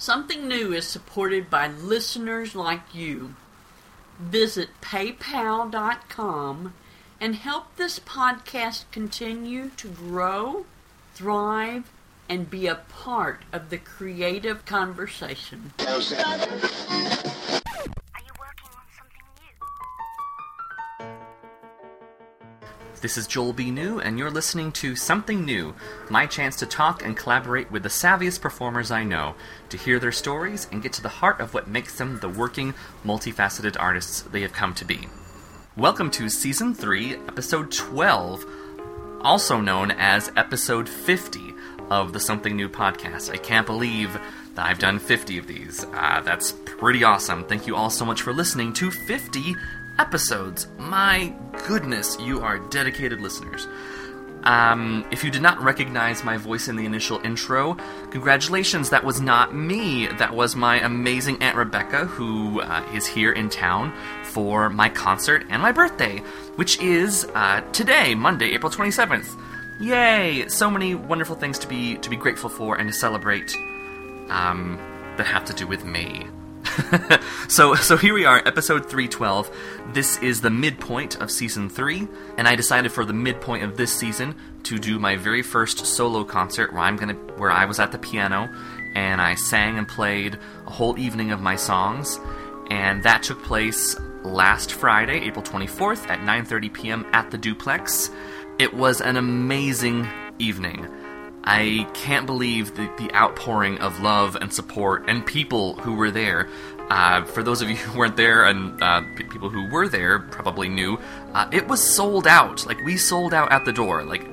Something New is supported by listeners like you. Visit paypal.com and help this podcast continue to grow, thrive, and be a part of the creative conversation. This is Joel B. New, and you're listening to Something New, my chance to talk and collaborate with the savviest performers I know, to hear their stories and get to the heart of what makes them the working, multifaceted artists they have come to be. Welcome to Season 3, Episode 12, also known as Episode 50 of the Something New podcast. I can't believe that I've done 50 of these. Uh, that's pretty awesome. Thank you all so much for listening to 50 episodes. My goodness, you are dedicated listeners. Um, if you did not recognize my voice in the initial intro, congratulations, that was not me. That was my amazing Aunt Rebecca, who uh, is here in town for my concert and my birthday, which is uh, today, Monday, April 27th. Yay! So many wonderful things to be to be grateful for and to celebrate um, that have to do with me. so so here we are, episode 312. This is the midpoint of season 3, and I decided for the midpoint of this season to do my very first solo concert where I'm going to where I was at the piano and I sang and played a whole evening of my songs, and that took place last Friday, April 24th at 9:30 p.m. at the Duplex. It was an amazing evening. I can't believe the, the outpouring of love and support and people who were there. Uh, for those of you who weren't there and uh, p- people who were there probably knew, uh, it was sold out. Like, we sold out at the door. Like,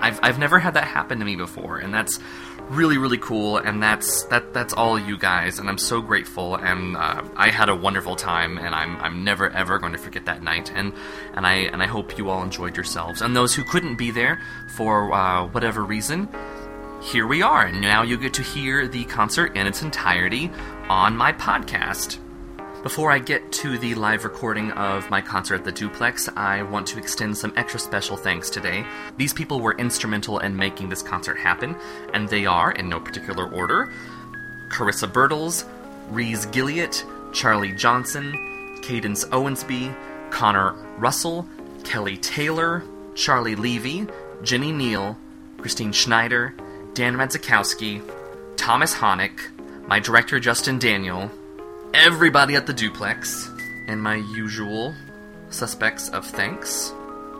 I've, I've never had that happen to me before, and that's really really cool and that's that that's all you guys and i'm so grateful and uh, i had a wonderful time and i'm i'm never ever going to forget that night and and i and i hope you all enjoyed yourselves. And those who couldn't be there for uh, whatever reason here we are and now you get to hear the concert in its entirety on my podcast before I get to the live recording of my concert at the Duplex, I want to extend some extra special thanks today. These people were instrumental in making this concert happen, and they are, in no particular order, Carissa Bertles, Reese Gilliatt, Charlie Johnson, Cadence Owensby, Connor Russell, Kelly Taylor, Charlie Levy, Jenny Neal, Christine Schneider, Dan Madzikowski, Thomas Honick, my director Justin Daniel, everybody at the duplex, and my usual suspects of thanks.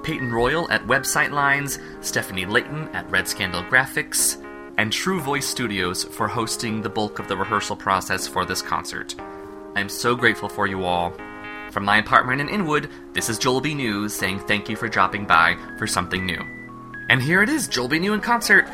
Peyton Royal at Website Lines, Stephanie Layton at Red Scandal Graphics, and True Voice Studios for hosting the bulk of the rehearsal process for this concert. I'm so grateful for you all. From my apartment in Inwood, this is Joel B. News saying thank you for dropping by for something new. And here it is, Joel B. New in concert.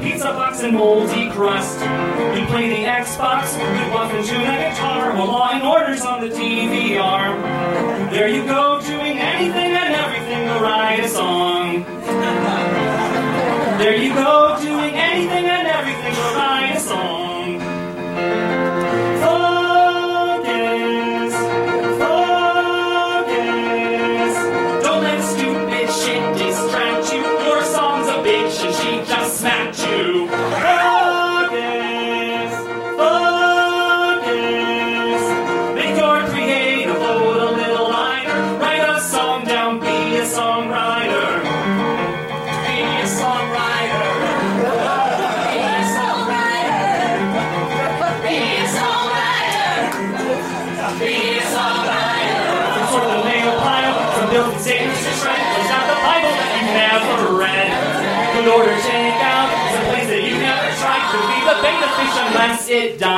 Pizza box and moldy crust. You play the Xbox, you often tune a guitar, while Law and Order's on the DVR. There you go, doing anything and everything to write a song. There you go, doing anything and everything to write a song. It died.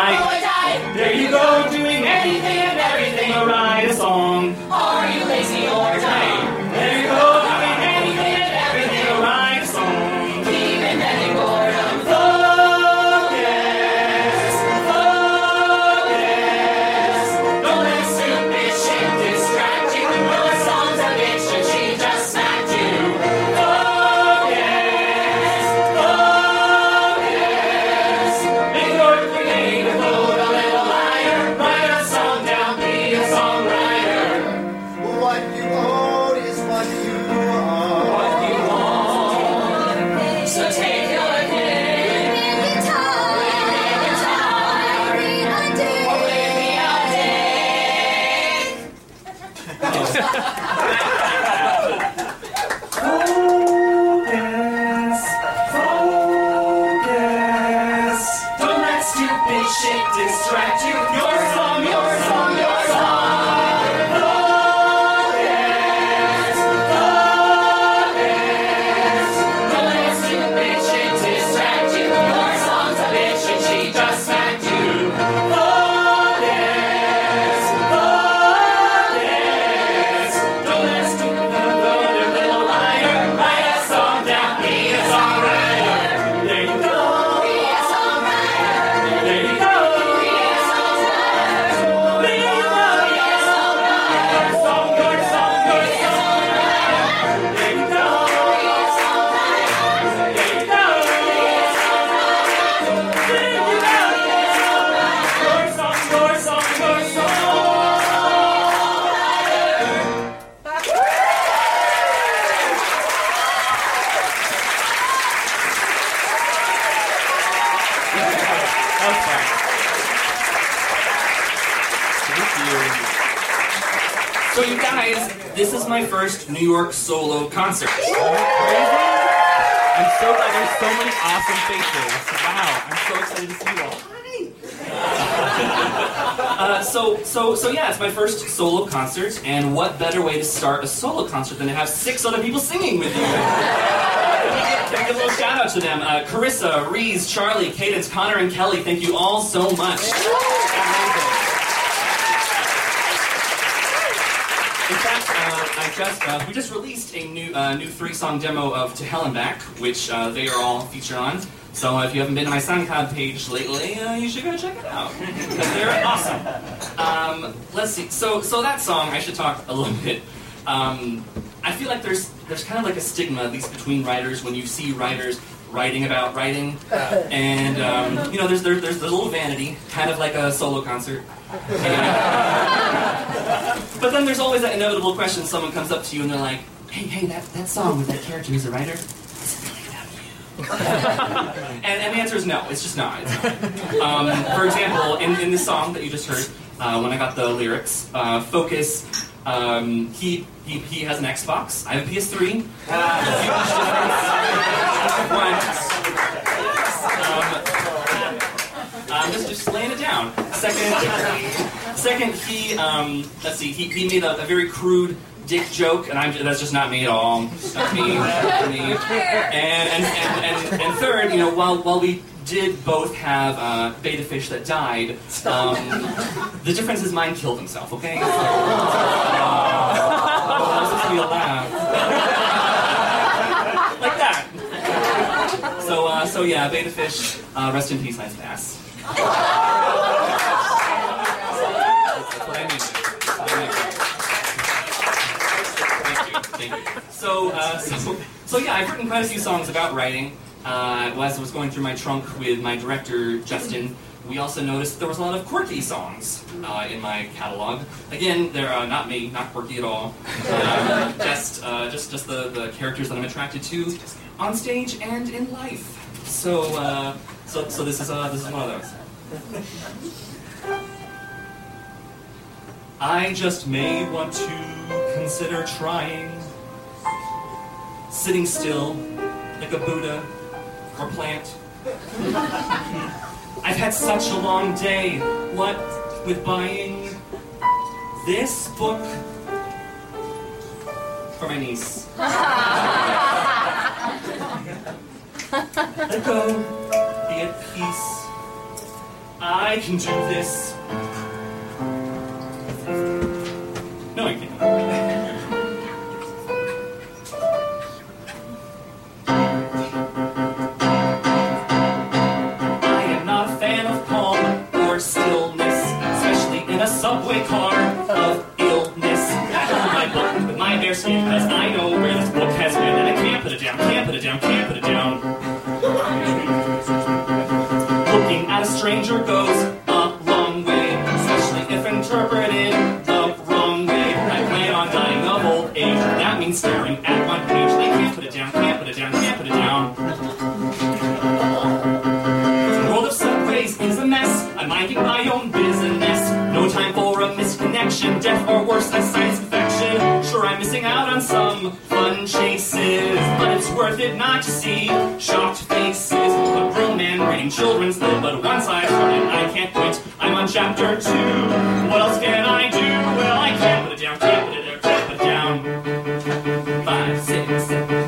New York solo concert. I'm so glad there's so many awesome faces. Wow, I'm so excited to see you all. Uh, so, so, so yeah, it's my first solo concert, and what better way to start a solo concert than to have six other people singing with you? Can I give a little shout out to them? Uh, Carissa, Reese, Charlie, Cadence, Connor, and Kelly. Thank you all so much. Amazing. In fact, uh, uh, we just released a new uh, new three song demo of To Hell and Back, which uh, they are all featured on. So uh, if you haven't been to my SoundCloud page lately, uh, you should go check it out because they're awesome. Um, let's see. So so that song, I should talk a little bit. Um, I feel like there's there's kind of like a stigma, at least between writers, when you see writers writing about writing, and um, you know, there's there, there's a little vanity, kind of like a solo concert. But then there's always that inevitable question. Someone comes up to you and they're like, "Hey, hey, that, that song with that character who's a writer, is it really about you?" and, and the answer is no. It's just not. It's not. Um, for example, in, in this song that you just heard, uh, when I got the lyrics, uh, focus. Um, he, he he has an Xbox. I have a PS3. Uh. One. Um, just just laying it down. Second, second he um, let's see, he, he made a, a very crude dick joke, and I'm that's just not me at all. Not me, not me. And and, and, and and third, you know, while while we did both have uh, betta fish that died, um, the difference is mine killed himself. Okay. So, uh, that was supposed to be a laugh. like that. So, uh, so yeah, Betta Fish, uh, rest in peace, nice Pass. So, uh, so, so yeah, I've written quite a few songs about writing. Uh, as I was going through my trunk with my director, Justin, we also noticed there was a lot of quirky songs uh, in my catalog. Again, they're uh, not me, not quirky at all. Uh, just, uh, just, just the, the characters that I'm attracted to on stage and in life. So, uh, so, so this is uh, this is one of those. I just may want to consider trying sitting still like a Buddha or plant. I've had such a long day. What with buying this book for my niece. Let go, at peace. I can do this. No, I can't. I am not a fan of calm or stillness, especially in a subway car of illness. I with my bare skin I know where this book has been, and I can't put it down, can't put it down, can't put it down. Goes a long way, especially if interpreted the wrong way. I plan on dying of old age. That means staring at one page. They can't put it down, can't put it down, can't put it down. The world of subways is a mess. I'm minding my own business. No time for a misconnection, death or worse, a sinus infection. Sure, I'm missing out on some fun chases, but it's worth it not to see shocked faces. Man reading children's lit, but once I started, I can't quit. I'm on chapter two. What else can I do? Well, I can't put it down, can't put it down, can't put it down. Five, six, seven!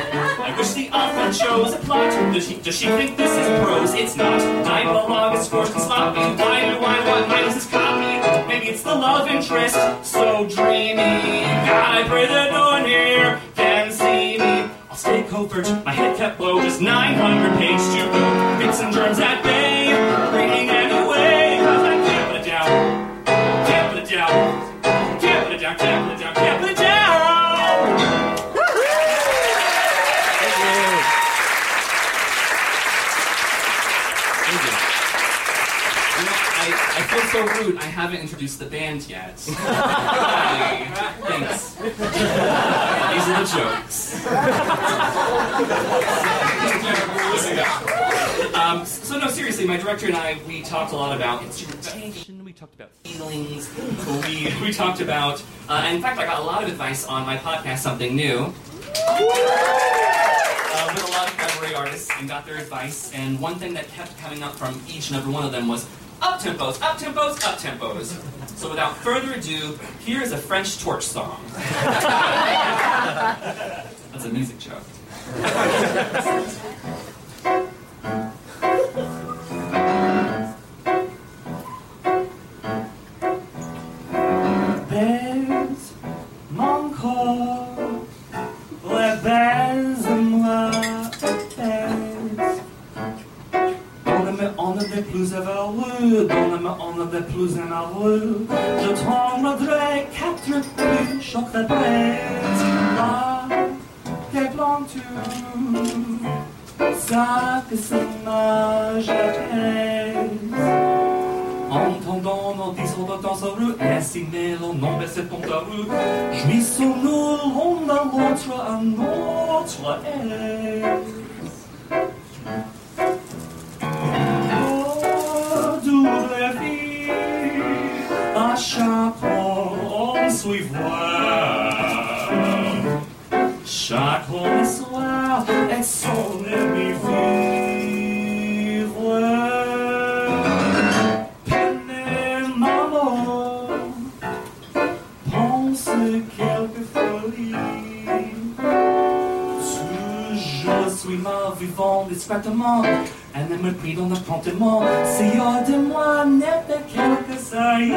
I wish the author chose a plot. Does she, does she think this Love interest, so dreamy. God, I pray that no one here can see me. I'll stay covert, my head kept low, just 900 pages to go. Bits and germs at bay, haven't introduced the band yet. Thanks. These are the jokes. um, so no, seriously, my director and I, we talked a lot about instrumentation. We talked about feelings. We we talked about, uh, and in fact, I got a lot of advice on my podcast, Something New. Uh, with a lot of artists and got their advice. And one thing that kept coming up from each and every one of them was up tempos, up tempos, up tempos. So without further ado, here is a French torch song. That's a music joke. Je suis mort vivant discrètement, Elle ne me prit dans le contentement, si hors de moi n'était quelque saillie.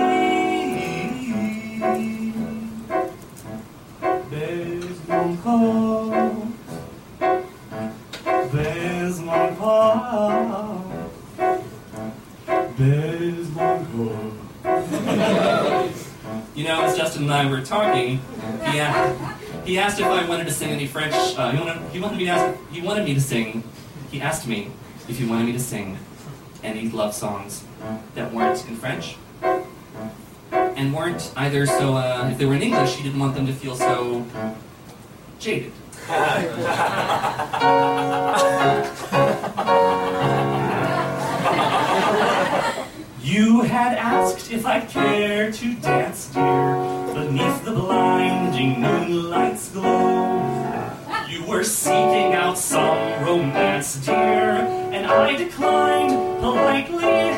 Baise mon corps, baise mon corps, baise mon corps. You know, as Justin and I were talking, he, a- he asked if I wanted to sing any French. Uh, he, wanted, he wanted me to ask, he wanted me to sing. He asked me if he wanted me to sing any love songs that weren't in French and weren't either so. Uh, if they were in English, he didn't want them to feel so jaded. You had asked if I'd care to dance, dear, beneath the blinding moonlight's glow. You were seeking out some romance, dear, and I declined politely.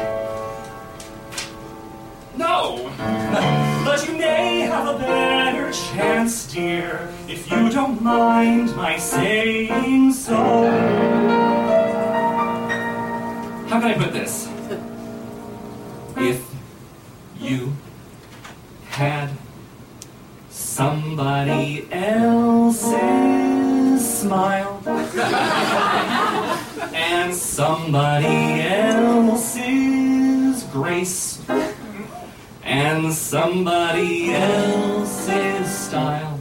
No, but you may have a better chance, dear, if you don't mind my saying so. How can I put this? if you had somebody else's smile somebody else's grace and somebody else's style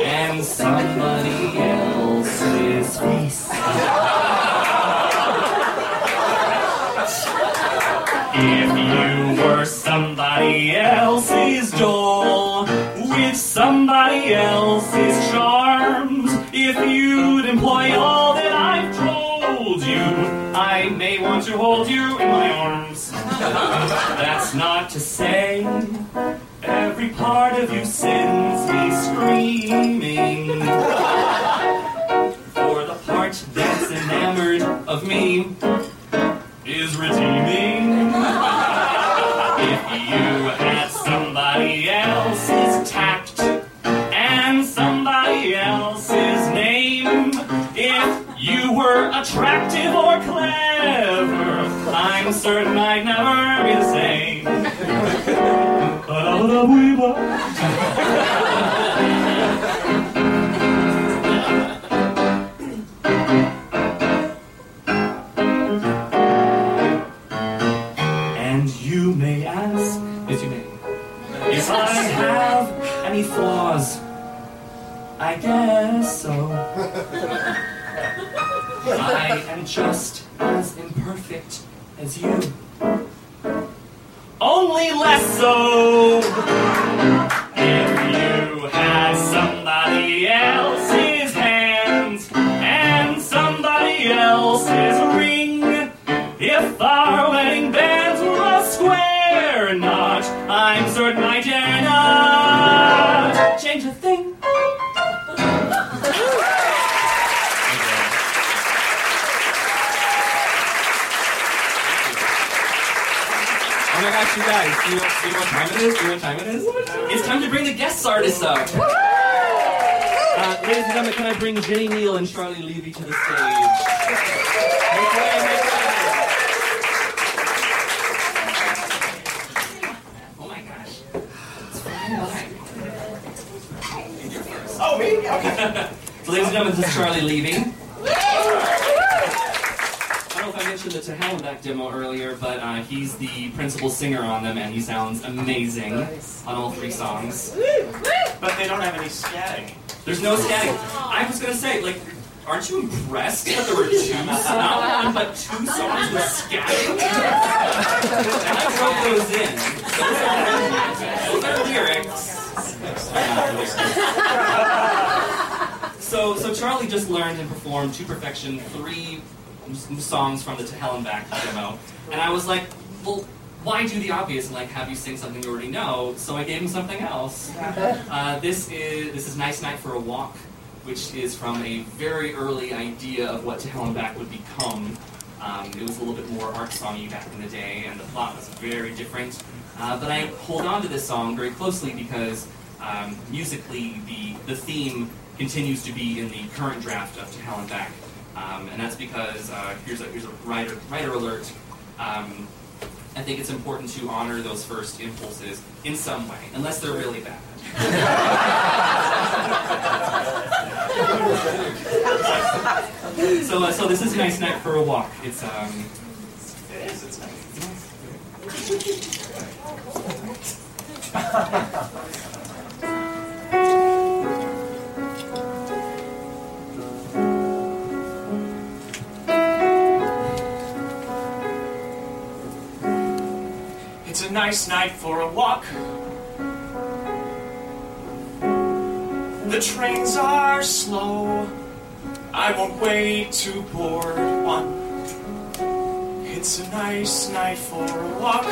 and somebody else's face. If you were somebody else's doll with somebody else's charms, if you'd employ all to hold you in my arms. That's not to say every part of you sends me screaming. For the part that's enamored of me is redeeming. Attractive or clever, I'm certain I'd never be the same. And you may ask, yes, you may, if I have any flaws. I guess so. I am just as imperfect as you. Only less so. If you had somebody else's hands and somebody else's ring, if our wedding bands were a square knot, I'm certain I you guys, do you, do you know what time it is? Do you know what time it is? It's time to bring the guest artists up. Uh, ladies and gentlemen, can I bring Jenny Neal and Charlie Levy to the stage? Make way, make way. Oh my gosh. It's flying. Oh, me? Okay. So, ladies and gentlemen, this is Charlie Levy. I don't know if I mentioned the To Hell and Back demo earlier, but uh, he's the principal singer on them, and he sounds amazing on all three songs. But they don't have any scatting. There's no scatting. I was gonna say, like, aren't you impressed that there were two, songs, not one, but two songs with scatting? and I wrote those in. Those are, those are lyrics. They're lyrics. So, so Charlie just learned and performed to perfection three s- songs from the To Hell and Back demo, and I was like, well. Why do the obvious and like have you sing something you already know? So I gave him something else. Uh, this is this is "Nice Night for a Walk," which is from a very early idea of what To Hell and Back would become. Um, it was a little bit more art songy back in the day, and the plot was very different. Uh, but I hold on to this song very closely because um, musically, the the theme continues to be in the current draft of To Hell and Back. Um, and that's because uh, here's a here's a writer writer alert. Um, I think it's important to honor those first impulses in some way, unless they're really bad. so, uh, so this is a nice night for a walk. It's um, it is. It's nice. a nice night for a walk. The trains are slow. I won't wait to board one. It's a nice night for a walk.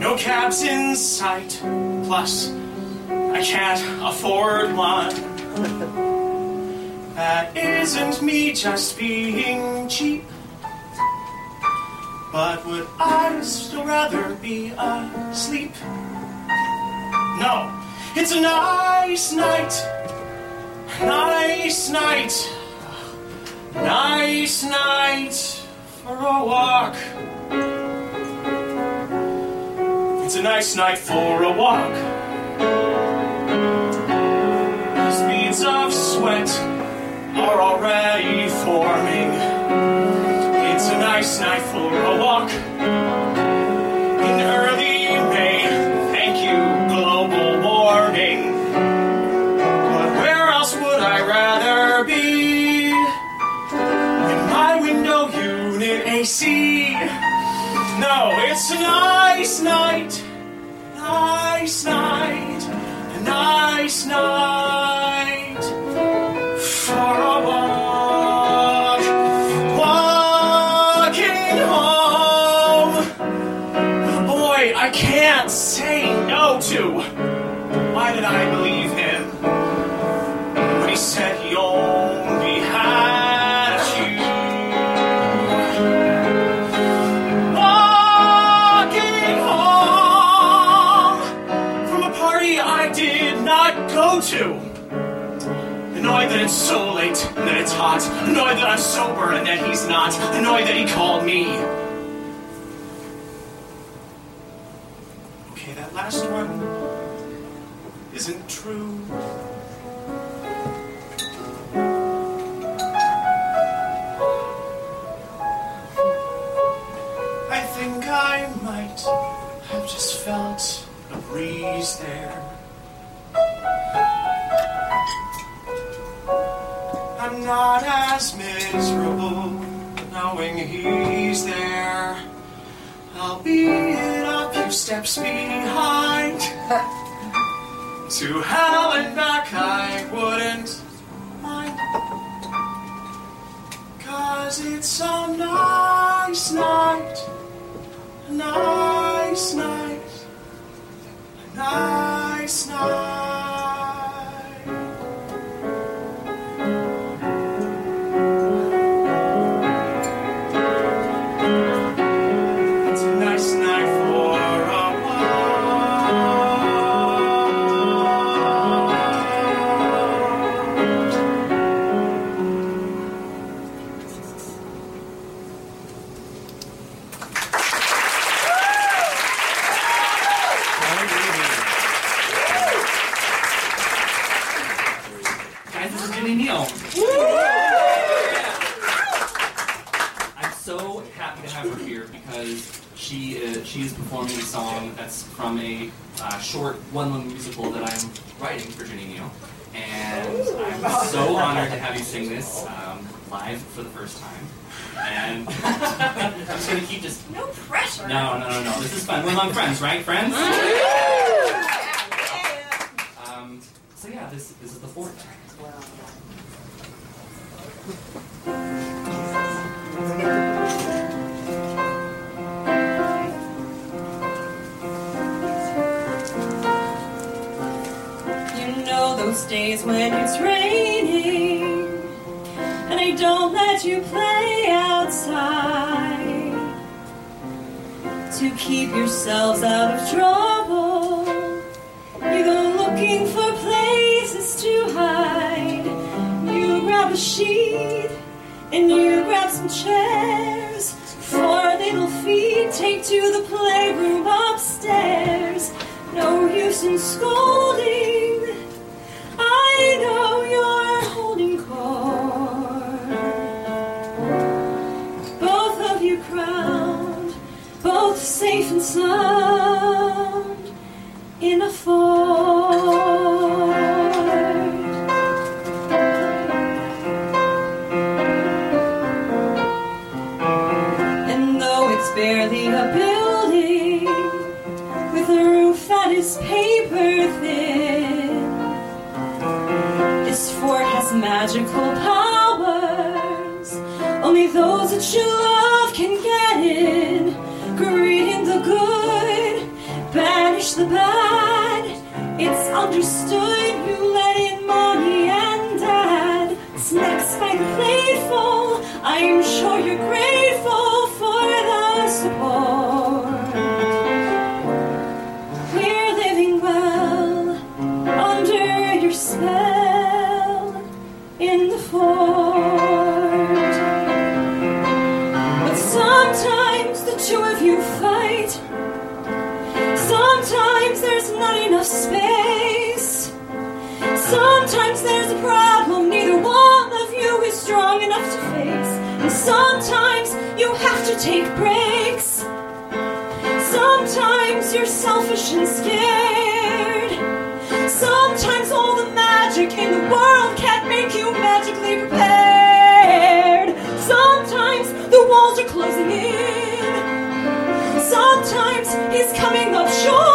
No cabs in sight. Plus, I can't afford one. That isn't me just being cheap. But would I still rather be asleep? No, it's a nice night. Nice night. Nice night for a walk. It's a nice night for a walk. Beads of sweat are already forming. Nice night for a walk. In early May, thank you, global warming. But where else would I rather be? In my window unit AC. No, it's a nice night. Nice night. A nice night that it's hot. Annoyed that I'm sober and that he's not. Annoyed that he called me. Okay, that last one isn't true. I think I might have just felt a breeze there. Not as miserable knowing he's there. I'll be Albeit a few steps behind. to hell and back I wouldn't mind. Cause it's a nice night. Nice night. No, no, no, no. This is fun. We're among friends, right, friends? Um, so yeah, this this is keep yourselves out of trouble. You go looking for places to hide. You grab a sheet and you grab some chairs. Four little feet take to the playroom upstairs. No use in scolding. I know you're sound in a fort. And though it's barely a building with a roof that is paper thin, this fort has magical powers. Only those that you love the bad. It's understood you let in mommy and dad. Snacks by the plateful. I'm sure you're grateful a problem neither one of you is strong enough to face. And sometimes you have to take breaks. Sometimes you're selfish and scared. Sometimes all the magic in the world can't make you magically prepared. Sometimes the walls are closing in. Sometimes he's coming up short.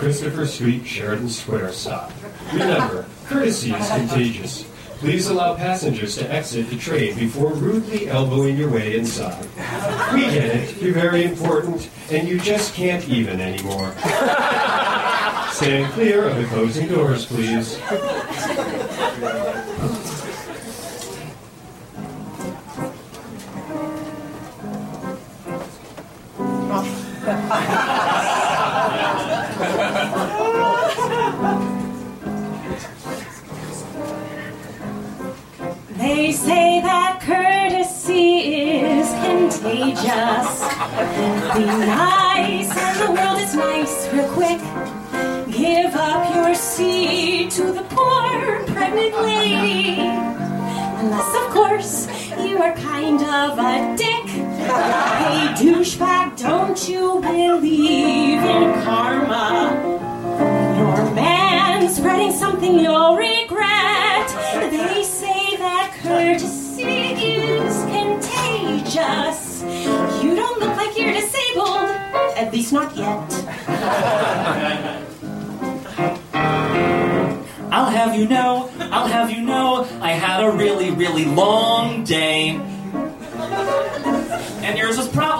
Christopher Street Sheridan Square stop. Remember, courtesy is contagious. Please allow passengers to exit the train before rudely elbowing your way inside. We get it, you're very important, and you just can't even anymore. Stand clear of the closing doors, please. You are kind of a dick. Hey, douchebag, don't you believe in karma? Your man spreading something you'll regret. They say that courtesy is contagious. You don't look like you're disabled, at least not yet. I'll have you know, I'll have you know, I had a really, really long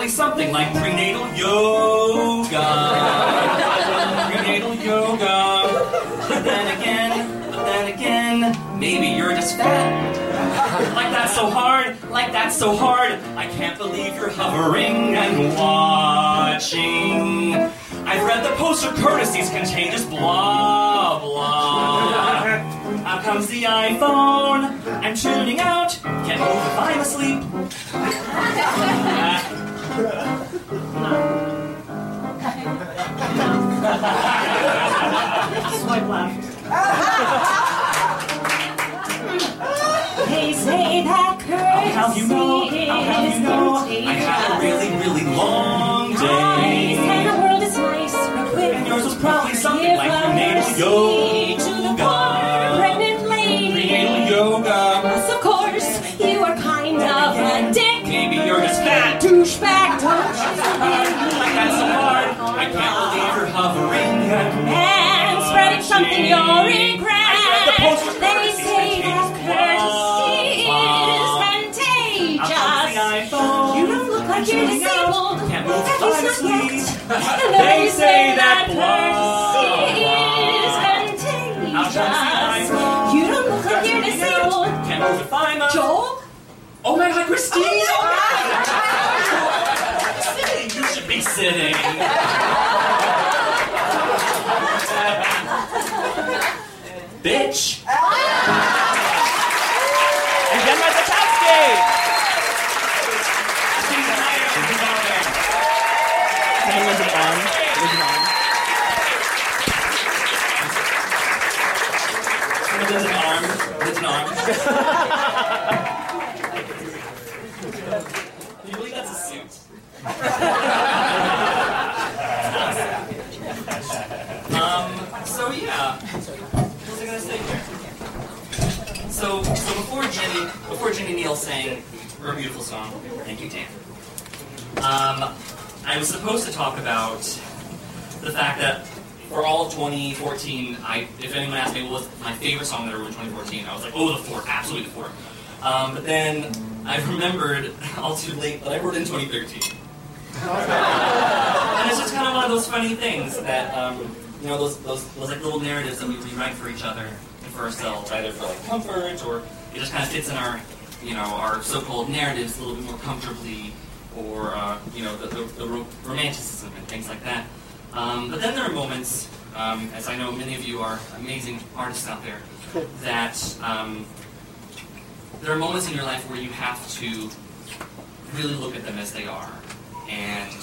probably something like prenatal yoga. prenatal yoga. But then again, but then again, maybe you're just fat. Like that's so hard, like that's so hard. I can't believe you're hovering and watching. I've read the poster, courtesy's contagious, blah, blah. Out comes the iPhone, I'm tuning out, can't move if I'm asleep. Swipe left. They say that courtesy How you know, how have you know, I had a really, really long day. and the world is nice, quick. And yours was probably something like your mercy to something you'll regret. the poster They say that courtesy is Out comes the contagious. You don't look like you're disabled. Can't move At if I'm least not yet. They say that that courtesy is Out comes the contagious. You don't look like you're disabled. Can't move if Joel? Oh my god, Christine! Oh my god! You should be sitting. Bitch! And Gemma Zatowski! Someone was an arm. Was an arm. There's an arm. There's an arm. Can you believe that's a suit? um, so yeah. What was I gonna say here? So, so before Jenny, before Neal sang her beautiful song, thank you, Dan. Um, I was supposed to talk about the fact that for all of 2014, I, if anyone asked me what was my favorite song that I wrote in 2014, I was like, oh, The Four, absolutely The Fort. Um, but then I remembered, all too late, that I wrote in 2013. and it's just kind of one of those funny things that, um, you know, those, those, those like little narratives that we rewrite for each other and for ourselves, either for like comfort or it just kind of fits in our, you know, our so-called narratives a little bit more comfortably, or uh, you know, the, the, the romanticism and things like that. Um, but then there are moments, um, as I know many of you are amazing artists out there, that um, there are moments in your life where you have to really look at them as they are, and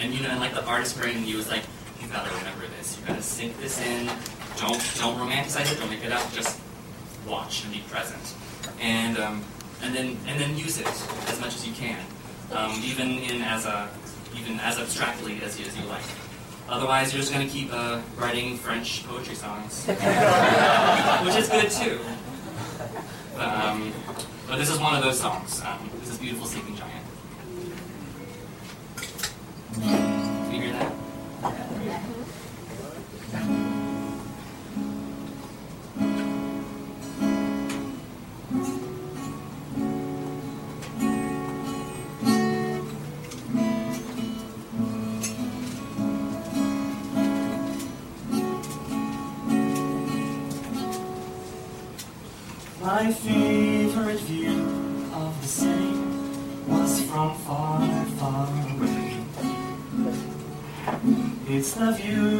and you know, and like the artist brain in you is like, you gotta remember this, you gotta sink this in. Don't don't romanticize it, don't make it up, just watch and be present, and um, and then and then use it as much as you can, um, even in as a even as abstractly as you, as you like. Otherwise, you're just going to keep uh, writing French poetry songs, which is good too. But, um, but this is one of those songs. Um, this is "Beautiful Sleeping Giant." My favorite view of the city was from far, far away. It's the view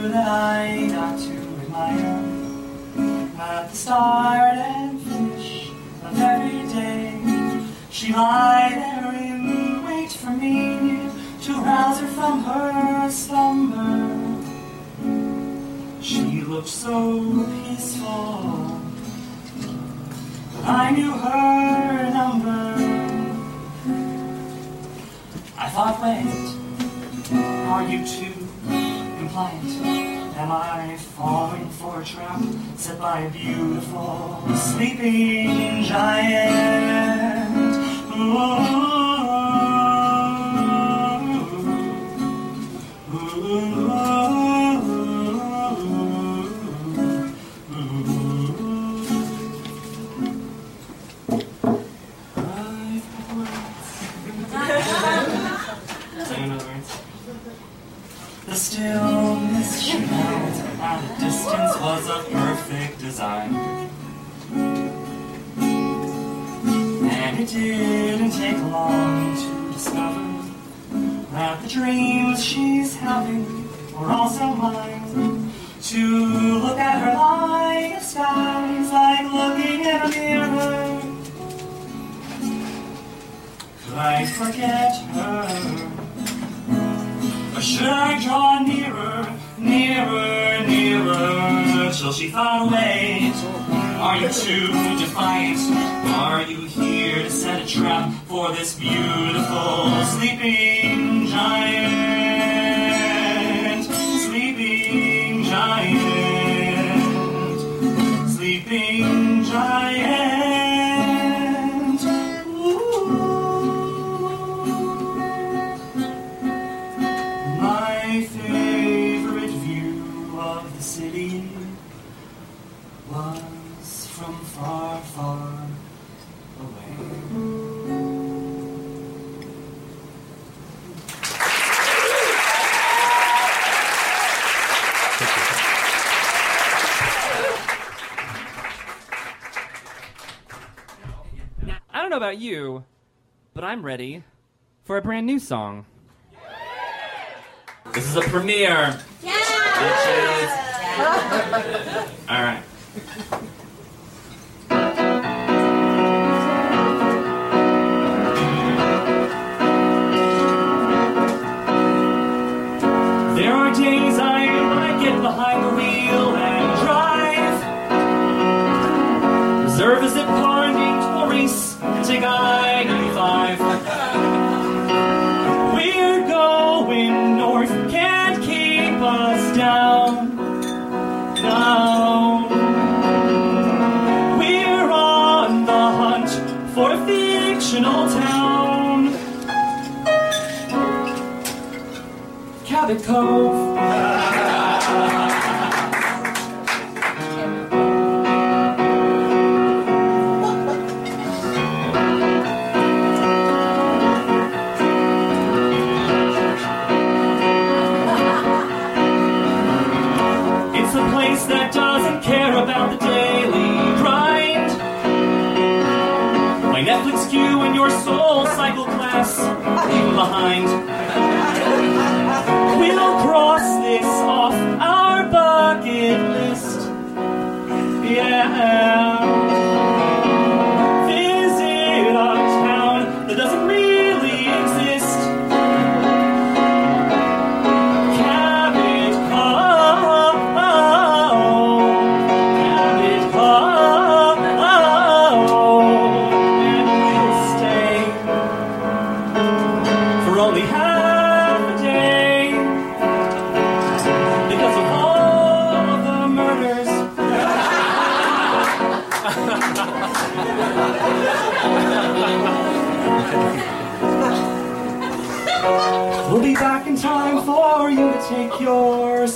The stillness she held at a distance was a perfect design. And it didn't take long to discover that the dreams she's having were also mine. To look at her line of like looking in a mirror. Could I forget her? Should I draw nearer, nearer, nearer till she far away? Are you too defiant? Are you here to set a trap for this beautiful sleeping giant? Sleeping giant. Sleeping giant. About you, but I'm ready for a brand new song. This is a premiere. Bitches. All right.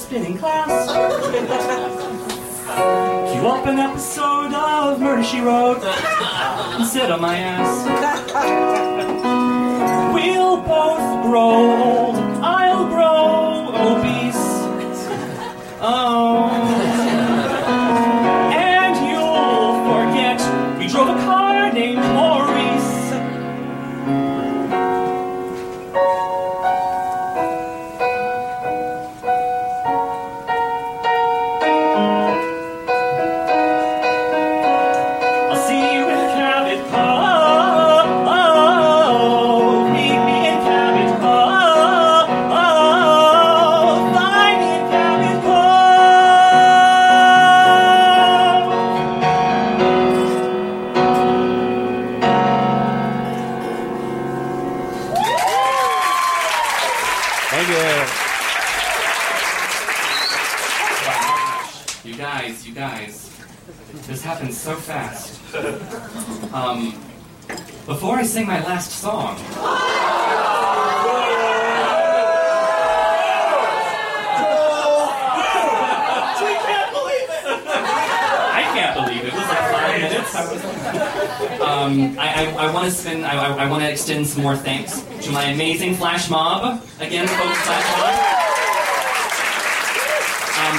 Spinning class. Queue up an episode of Murder She Wrote and sit on my ass. We'll both grow old. I'll grow obese. Oh. I want to spend, I, I, I want to extend some more thanks to my amazing Flash Mob. Again, folks, Flash Mob. Um,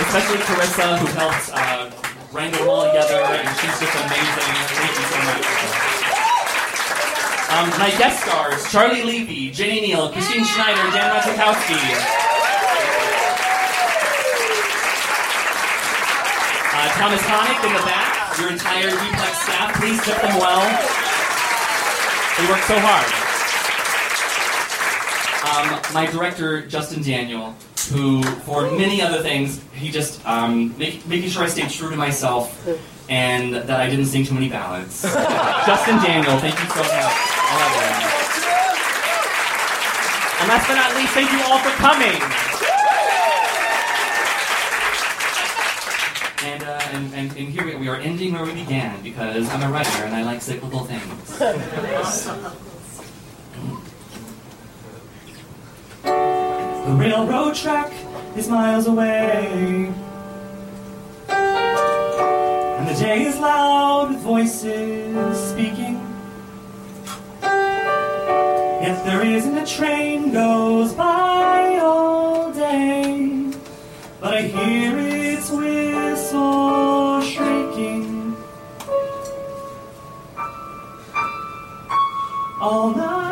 especially Carissa, who helped uh, wrangle them all together, and she's just amazing. Thank you so much. Um, my guest stars Charlie Levy, Jenny Neal, Christine Schneider, Dan Majakowski. Uh, Thomas Connick in the back your entire duplex staff, please tip them well. They work so hard. Um, my director, Justin Daniel, who, for many other things, he just um, make, making sure I stayed true to myself and that I didn't sing too many ballads. Justin Daniel, thank you so much. I love you. And last but not least, thank you all for coming. And, uh, and, and, and here we, we are ending where we began because I'm a writer and I like cyclical things. The railroad track is miles away. And the day is loud with voices speaking. Yet there isn't a train goes by all day. But I All night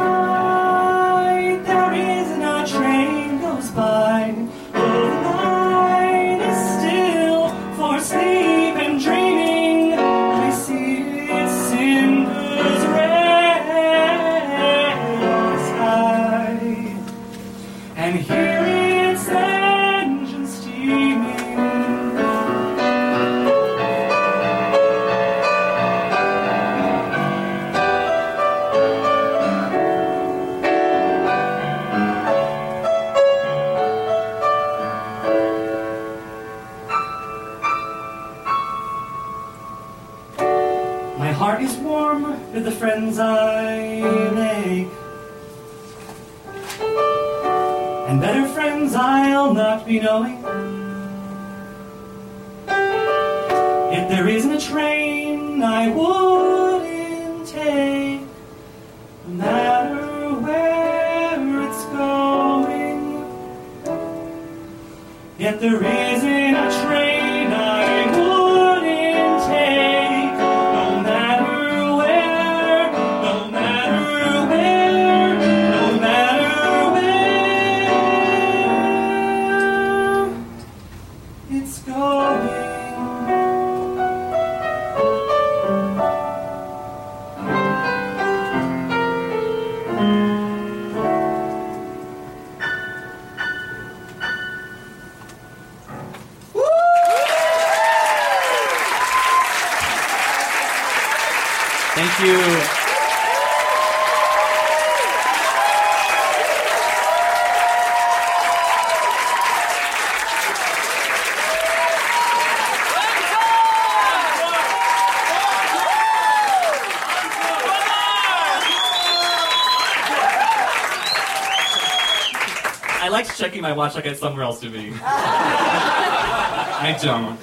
Checking my watch like I had somewhere else to be. I don't.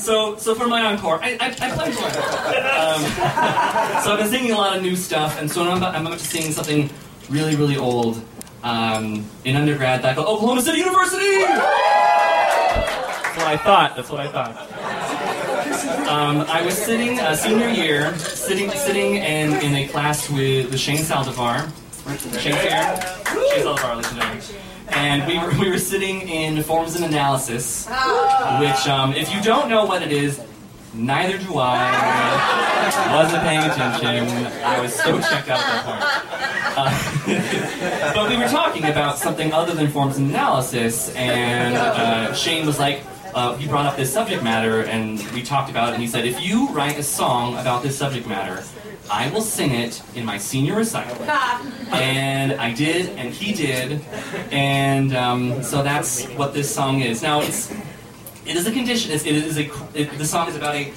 So, so for my encore, I, I, I for it. Um, so I've been singing a lot of new stuff, and so I'm about, I'm about to sing something really, really old um, in undergrad that I Oklahoma City University. That's what I thought. That's what I thought. Um, I was sitting uh, senior year, sitting sitting in, in a class with, with Shane Saldivar. Shane's here. Shane Saldivar, ladies and we were, we were sitting in forms and analysis, which, um, if you don't know what it is, neither do I. Wasn't paying attention. I was so checked out at that point. Uh, but we were talking about something other than forms and analysis, and uh, Shane was like, uh, he brought up this subject matter, and we talked about it, and he said, if you write a song about this subject matter, I will sing it in my senior recital. And I did, and he did, and um, so that's what this song is. Now, it's it is a condition. It's, it is a. It, the song is about a,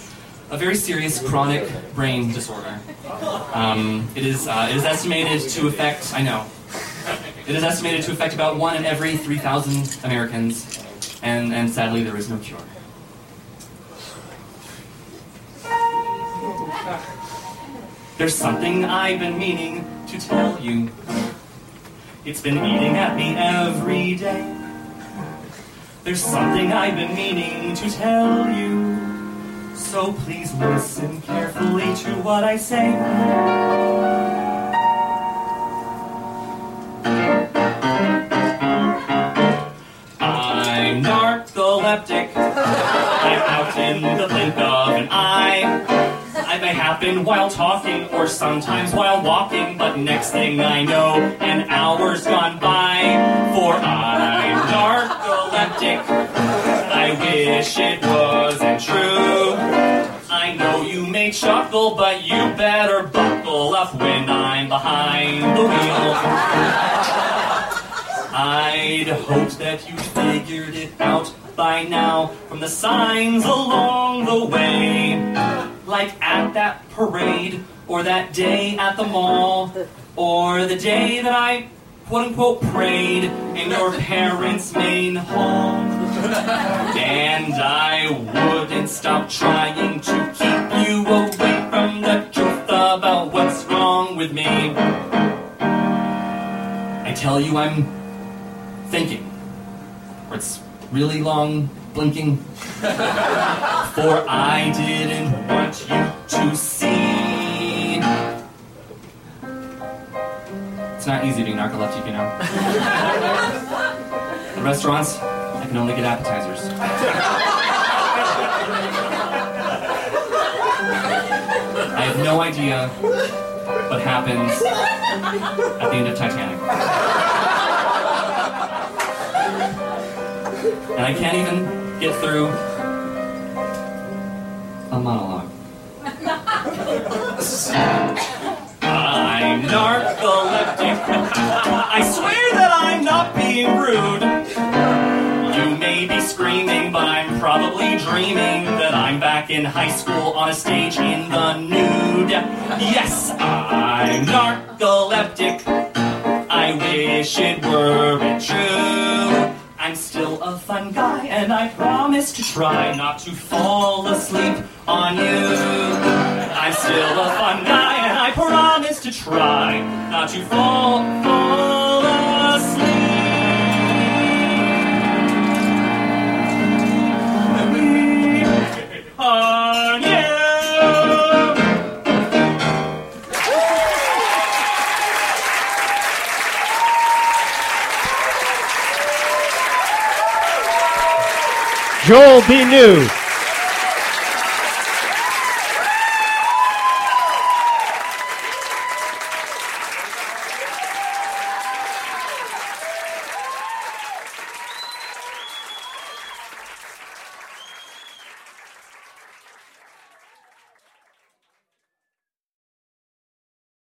a very serious chronic brain disorder. Um, it is uh, it is estimated to affect. I know. It is estimated to affect about one in every three thousand Americans, and and sadly there is no cure. There's something I've been meaning to tell you. It's been eating at me every day. There's something I've been meaning to tell you. So please listen carefully to what I say. Happen while talking or sometimes while walking, but next thing I know, an hour's gone by. For I'm narcoleptic. I wish it wasn't true. I know you may chuckle, but you better buckle up when I'm behind the wheel. I'd hoped that you figured it out by now from the signs along the way. Like at that parade, or that day at the mall, or the day that I quote unquote prayed in your parents' main hall. And I wouldn't stop trying to keep you away from the truth about what's wrong with me. I tell you, I'm thinking. It's really long blinking. For I didn't want you to see. It's not easy being narcoleptic, you know. In restaurants, I can only get appetizers. I have no idea what happens at the end of Titanic. And I can't even get through a monologue. I'm narcoleptic. I swear that I'm not being rude. You may be screaming, but I'm probably dreaming that I'm back in high school on a stage in the nude. Yes, I'm narcoleptic. I wish it weren't and I promise to try not to fall asleep on you. I'm still a fun guy, and I promise to try not to fall, fall Joel B. New,